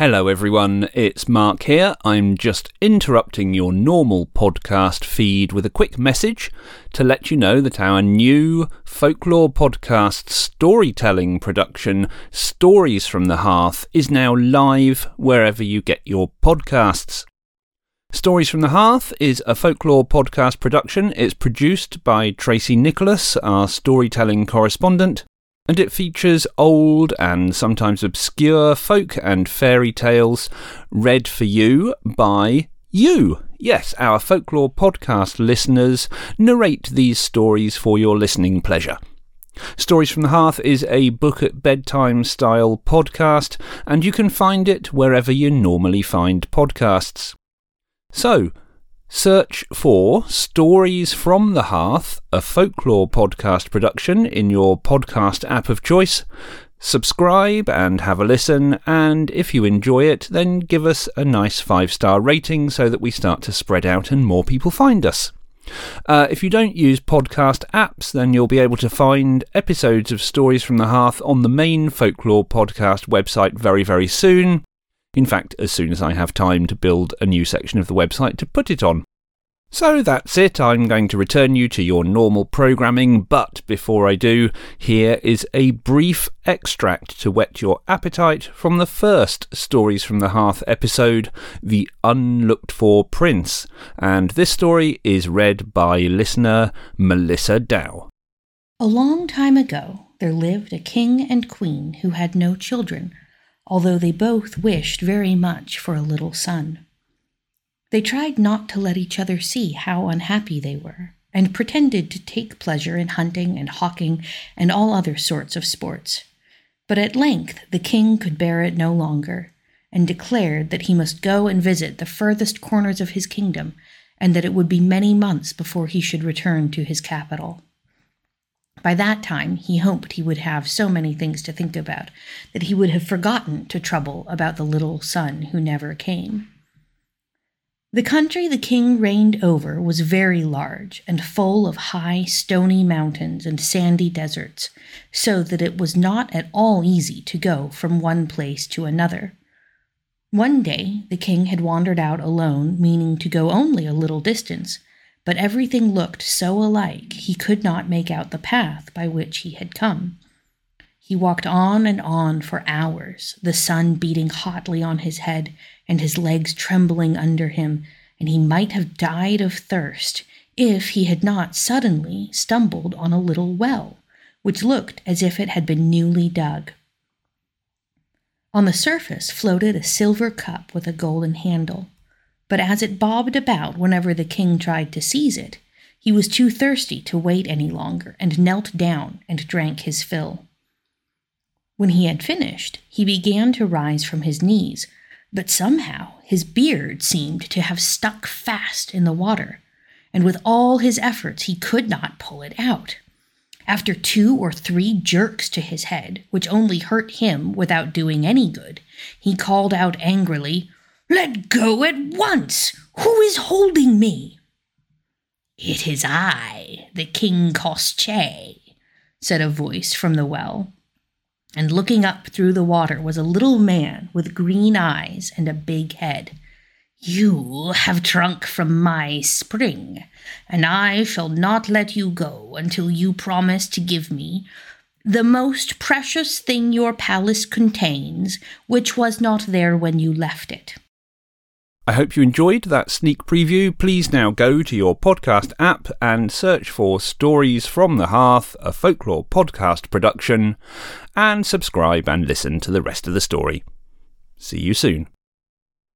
Hello, everyone. It's Mark here. I'm just interrupting your normal podcast feed with a quick message to let you know that our new folklore podcast storytelling production, Stories from the Hearth, is now live wherever you get your podcasts. Stories from the Hearth is a folklore podcast production. It's produced by Tracy Nicholas, our storytelling correspondent and it features old and sometimes obscure folk and fairy tales read for you by you. Yes, our folklore podcast listeners narrate these stories for your listening pleasure. Stories from the Hearth is a book at bedtime style podcast, and you can find it wherever you normally find podcasts. So, Search for Stories from the Hearth, a folklore podcast production in your podcast app of choice. Subscribe and have a listen, and if you enjoy it, then give us a nice five star rating so that we start to spread out and more people find us. Uh, if you don't use podcast apps, then you'll be able to find episodes of Stories from the Hearth on the main folklore podcast website very, very soon. In fact, as soon as I have time to build a new section of the website to put it on. So that's it. I'm going to return you to your normal programming, but before I do, here is a brief extract to whet your appetite from the first Stories from the Hearth episode, The Unlooked For Prince. And this story is read by listener Melissa Dow. A long time ago, there lived a king and queen who had no children although they both wished very much for a little son. They tried not to let each other see how unhappy they were, and pretended to take pleasure in hunting and hawking and all other sorts of sports. But at length the king could bear it no longer, and declared that he must go and visit the furthest corners of his kingdom, and that it would be many months before he should return to his capital. By that time, he hoped he would have so many things to think about that he would have forgotten to trouble about the little son who never came. The country the king reigned over was very large and full of high, stony mountains and sandy deserts, so that it was not at all easy to go from one place to another. One day the king had wandered out alone, meaning to go only a little distance but everything looked so alike he could not make out the path by which he had come. He walked on and on for hours, the sun beating hotly on his head and his legs trembling under him, and he might have died of thirst if he had not suddenly stumbled on a little well, which looked as if it had been newly dug. On the surface floated a silver cup with a golden handle but as it bobbed about whenever the king tried to seize it, he was too thirsty to wait any longer and knelt down and drank his fill. When he had finished, he began to rise from his knees, but somehow his beard seemed to have stuck fast in the water, and with all his efforts he could not pull it out. After two or three jerks to his head, which only hurt him without doing any good, he called out angrily, let go at once! Who is holding me? It is I, the King Koschei, said a voice from the well. And looking up through the water was a little man with green eyes and a big head. You have drunk from my spring, and I shall not let you go until you promise to give me the most precious thing your palace contains, which was not there when you left it. I hope you enjoyed that sneak preview. Please now go to your podcast app and search for Stories from the Hearth, a folklore podcast production, and subscribe and listen to the rest of the story. See you soon.